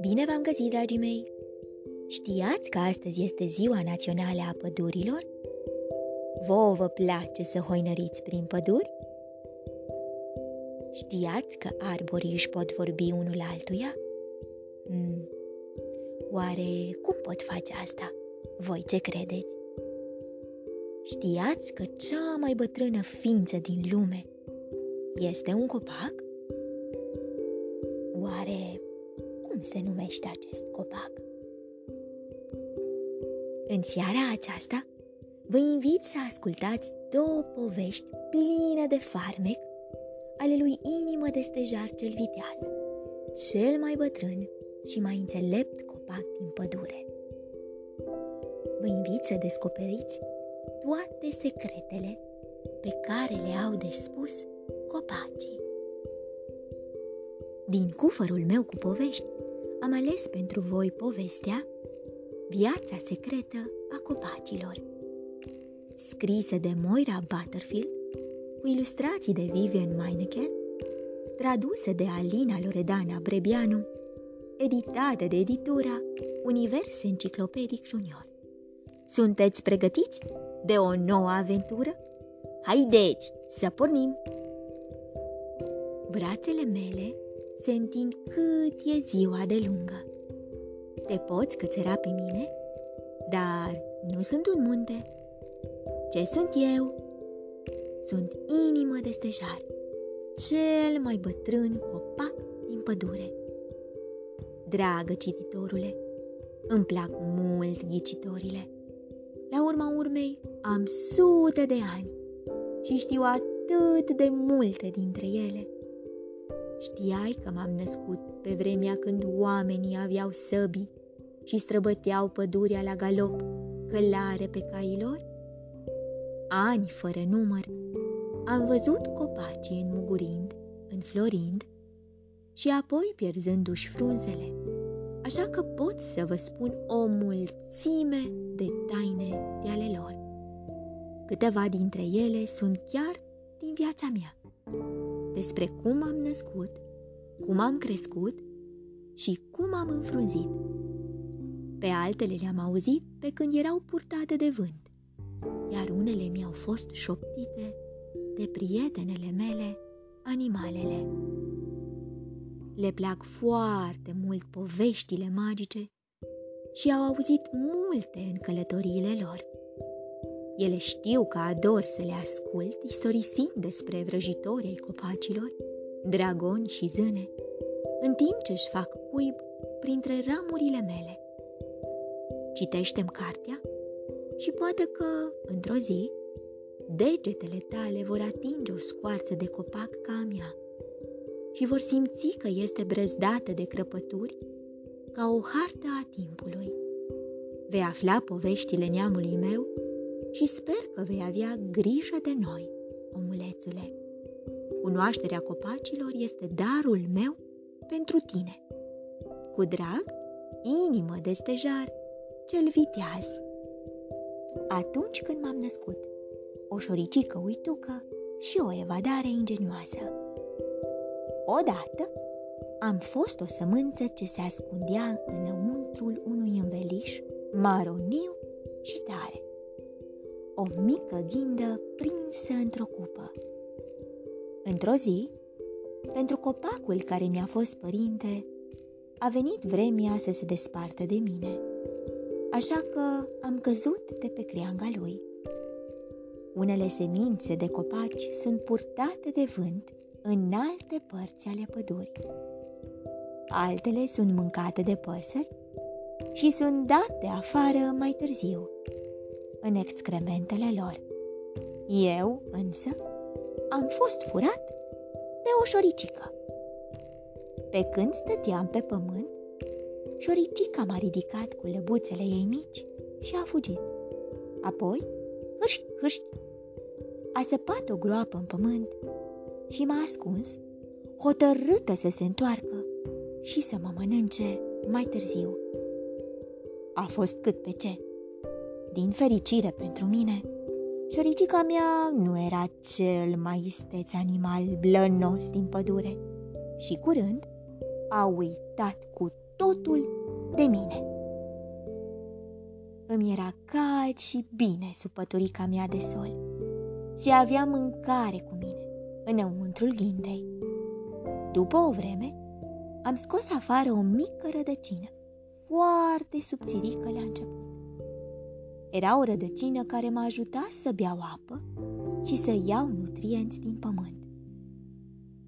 Bine v-am găsit, dragii mei! Știați că astăzi este ziua națională a pădurilor? Vouă vă place să hoinăriți prin păduri? Știați că arborii își pot vorbi unul altuia? Hmm. Oare cum pot face asta? Voi ce credeți? Știați că cea mai bătrână ființă din lume este un copac? Oare cum se numește acest copac? În seara aceasta vă invit să ascultați două povești pline de farmec ale lui Inimă de stejar cel viteaz, cel mai bătrân și mai înțelept copac din pădure. Vă invit să descoperiți toate secretele pe care le au de spus copacii. Din cufărul meu cu povești am ales pentru voi povestea Viața secretă a copacilor, scrisă de Moira Butterfield, cu ilustrații de Vivian Meineke, tradusă de Alina Loredana Brebianu, editată de editura Univers Enciclopedic Junior. Sunteți pregătiți de o nouă aventură? Haideți să pornim! Brațele mele se întind cât e ziua de lungă. Te poți cățăra pe mine? Dar nu sunt un munte. Ce sunt eu? Sunt inimă de stejar, cel mai bătrân copac din pădure. Dragă cititorule, îmi plac mult ghicitorile. La urma urmei, am sute de ani și știu atât de multe dintre ele. Știai că m-am născut pe vremea când oamenii aveau săbii și străbăteau pădurea la galop, călare pe cailor? Ani fără număr, am văzut copacii înmugurind, înflorind și apoi pierzându-și frunzele așa că pot să vă spun o mulțime de taine de ale lor. Câteva dintre ele sunt chiar din viața mea, despre cum am născut, cum am crescut și cum am înfrunzit. Pe altele le-am auzit pe când erau purtate de vânt, iar unele mi-au fost șoptite de prietenele mele, animalele. Le plac foarte mult poveștile magice și au auzit multe în călătoriile lor. Ele știu că ador să le ascult istorisind despre vrăjitorii copacilor, dragoni și zâne, în timp ce își fac cuib printre ramurile mele. Citește-mi cartea și poate că, într-o zi, degetele tale vor atinge o scoarță de copac ca a mea și vor simți că este brăzdată de crăpături ca o hartă a timpului. Vei afla poveștile neamului meu și sper că vei avea grijă de noi, omulețule. Cunoașterea copacilor este darul meu pentru tine. Cu drag, inimă de stejar, cel viteaz. Atunci când m-am născut, o șoricică uitucă și o evadare ingenioasă. Odată am fost o sămânță ce se ascundea înăuntrul unui înveliș maroniu și tare. O mică ghindă prinsă într-o cupă. Într-o zi, pentru copacul care mi-a fost părinte, a venit vremea să se despartă de mine, așa că am căzut de pe creanga lui. Unele semințe de copaci sunt purtate de vânt în alte părți ale pădurii. Altele sunt mâncate de păsări și sunt date afară mai târziu, în excrementele lor. Eu, însă, am fost furat de o șoricică. Pe când stăteam pe pământ, șoricica m-a ridicat cu lăbuțele ei mici și a fugit. Apoi, hârș, hârș, a săpat o groapă în pământ și m-a ascuns, hotărâtă să se întoarcă și să mă mănânce mai târziu. A fost cât pe ce. Din fericire pentru mine, Șoricica mea nu era cel mai isteț animal blănos din pădure și curând a uitat cu totul de mine. Îmi era cald și bine sub păturica mea de sol și avea mâncare cu mine înăuntrul ghindei. După o vreme, am scos afară o mică rădăcină, foarte subțirică la început. Era o rădăcină care m-a ajutat să beau apă și să iau nutrienți din pământ.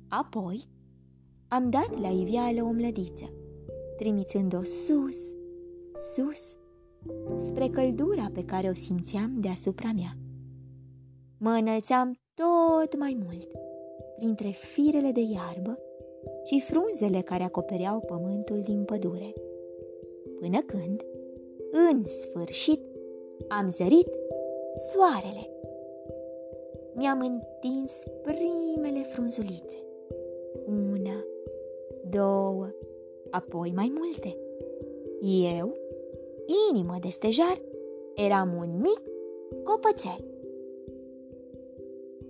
Apoi, am dat la iveală o mlădiță, trimițând-o sus, sus, spre căldura pe care o simțeam deasupra mea. Mă înălțam tot mai mult, printre firele de iarbă și frunzele care acopereau pământul din pădure. Până când, în sfârșit, am zărit soarele. Mi-am întins primele frunzulițe. Una, două, apoi mai multe. Eu, inimă de stejar, eram un mic copățel.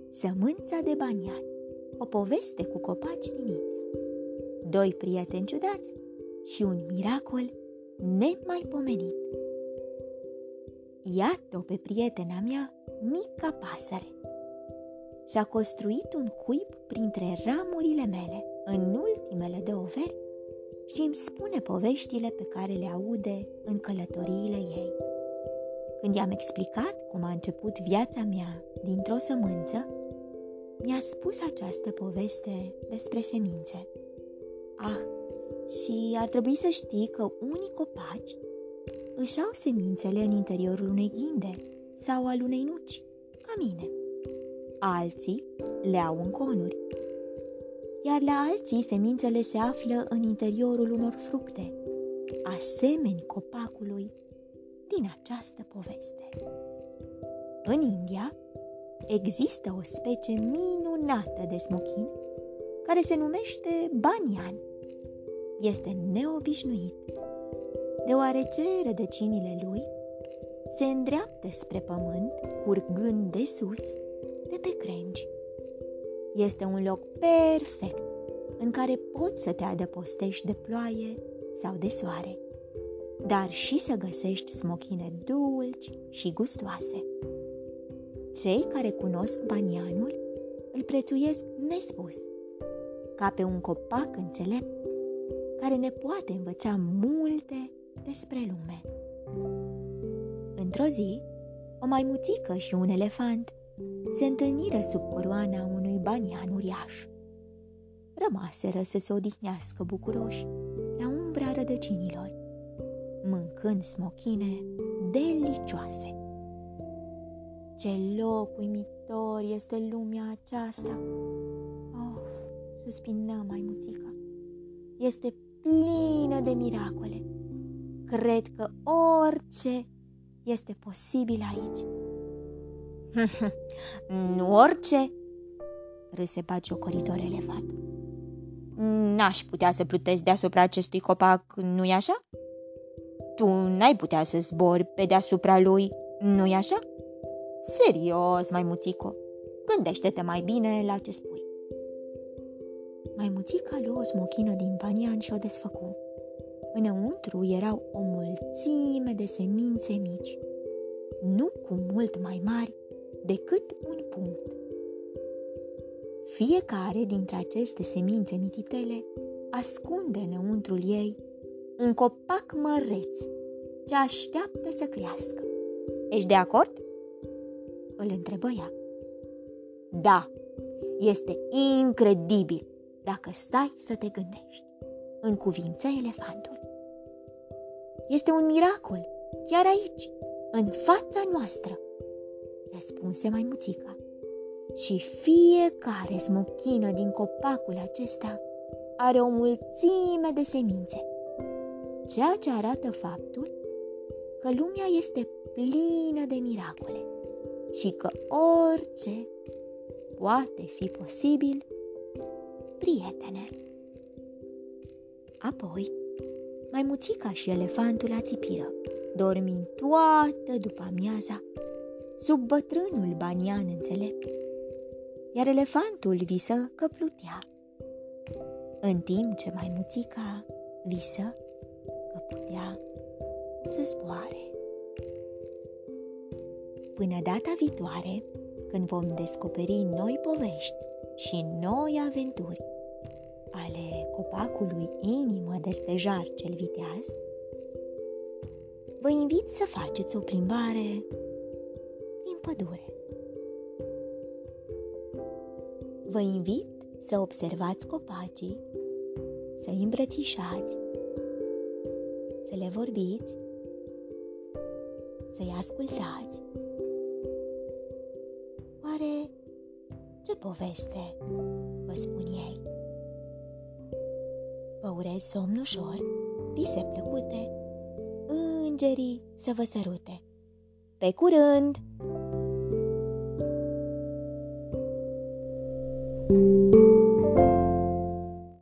Sămânța de banian, o poveste cu copaci din India. Doi prieteni ciudați și un miracol nemaipomenit. Iată-o pe prietena mea, mica pasăre. Și-a construit un cuib printre ramurile mele, în ultimele două veri, și îmi spune poveștile pe care le aude în călătoriile ei. Când i-am explicat cum a început viața mea dintr-o sămânță, mi-a spus această poveste despre semințe. Ah, și ar trebui să știi că unii copaci își au semințele în interiorul unei ghinde sau al unei nuci, ca mine. Alții le au în conuri, iar la alții semințele se află în interiorul unor fructe, asemeni copacului din această poveste. În India există o specie minunată de smochin care se numește banian. Este neobișnuit deoarece rădăcinile lui se îndreaptă spre pământ, curgând de sus, de pe crengi. Este un loc perfect în care poți să te adăpostești de ploaie sau de soare, dar și să găsești smochine dulci și gustoase. Cei care cunosc banianul îl prețuiesc nespus, ca pe un copac înțelept care ne poate învăța multe despre lume. Într-o zi, o maimuțică și un elefant se întâlniră sub coroana unui banian uriaș. Rămaseră să se odihnească bucuroși la umbra rădăcinilor, mâncând smochine delicioase. Ce loc uimitor este lumea aceasta! Oh, suspină maimuțica. Este plină de miracole Cred că orice este posibil aici. nu orice, râse bagiocoritor elefantul. N-aș putea să plutesc deasupra acestui copac, nu-i așa? Tu n-ai putea să zbori pe deasupra lui, nu-i așa? Serios, maimuțico, gândește-te mai bine la ce spui. Maimuțica luă o smochină din panian și o desfăcu. Înăuntru erau o mulțime de semințe mici, nu cu mult mai mari decât un punct. Fiecare dintre aceste semințe mititele ascunde înăuntrul ei un copac măreț ce așteaptă să crească. Ești de acord? Îl întrebă ea. Da, este incredibil dacă stai să te gândești, în cuvință elefantul. Este un miracol, chiar aici, în fața noastră, răspunse maimuțica. Și fiecare smochină din copacul acesta are o mulțime de semințe, ceea ce arată faptul că lumea este plină de miracole și că orice poate fi posibil, prietene. Apoi, Maimuțica și elefantul ațipiră, dormind toată după amiaza sub bătrânul banian înțelept, iar elefantul visă că plutea, în timp ce mai muțica visă că putea să zboare. Până data viitoare, când vom descoperi noi povești și noi aventuri ale copacului inimă de stejar cel viteaz, vă invit să faceți o plimbare prin pădure. Vă invit să observați copacii, să-i îmbrățișați, să le vorbiți, să-i ascultați. Oare ce poveste vă spun ei? Vă urez somn ușor, vise plăcute, îngerii să vă sărute. Pe curând!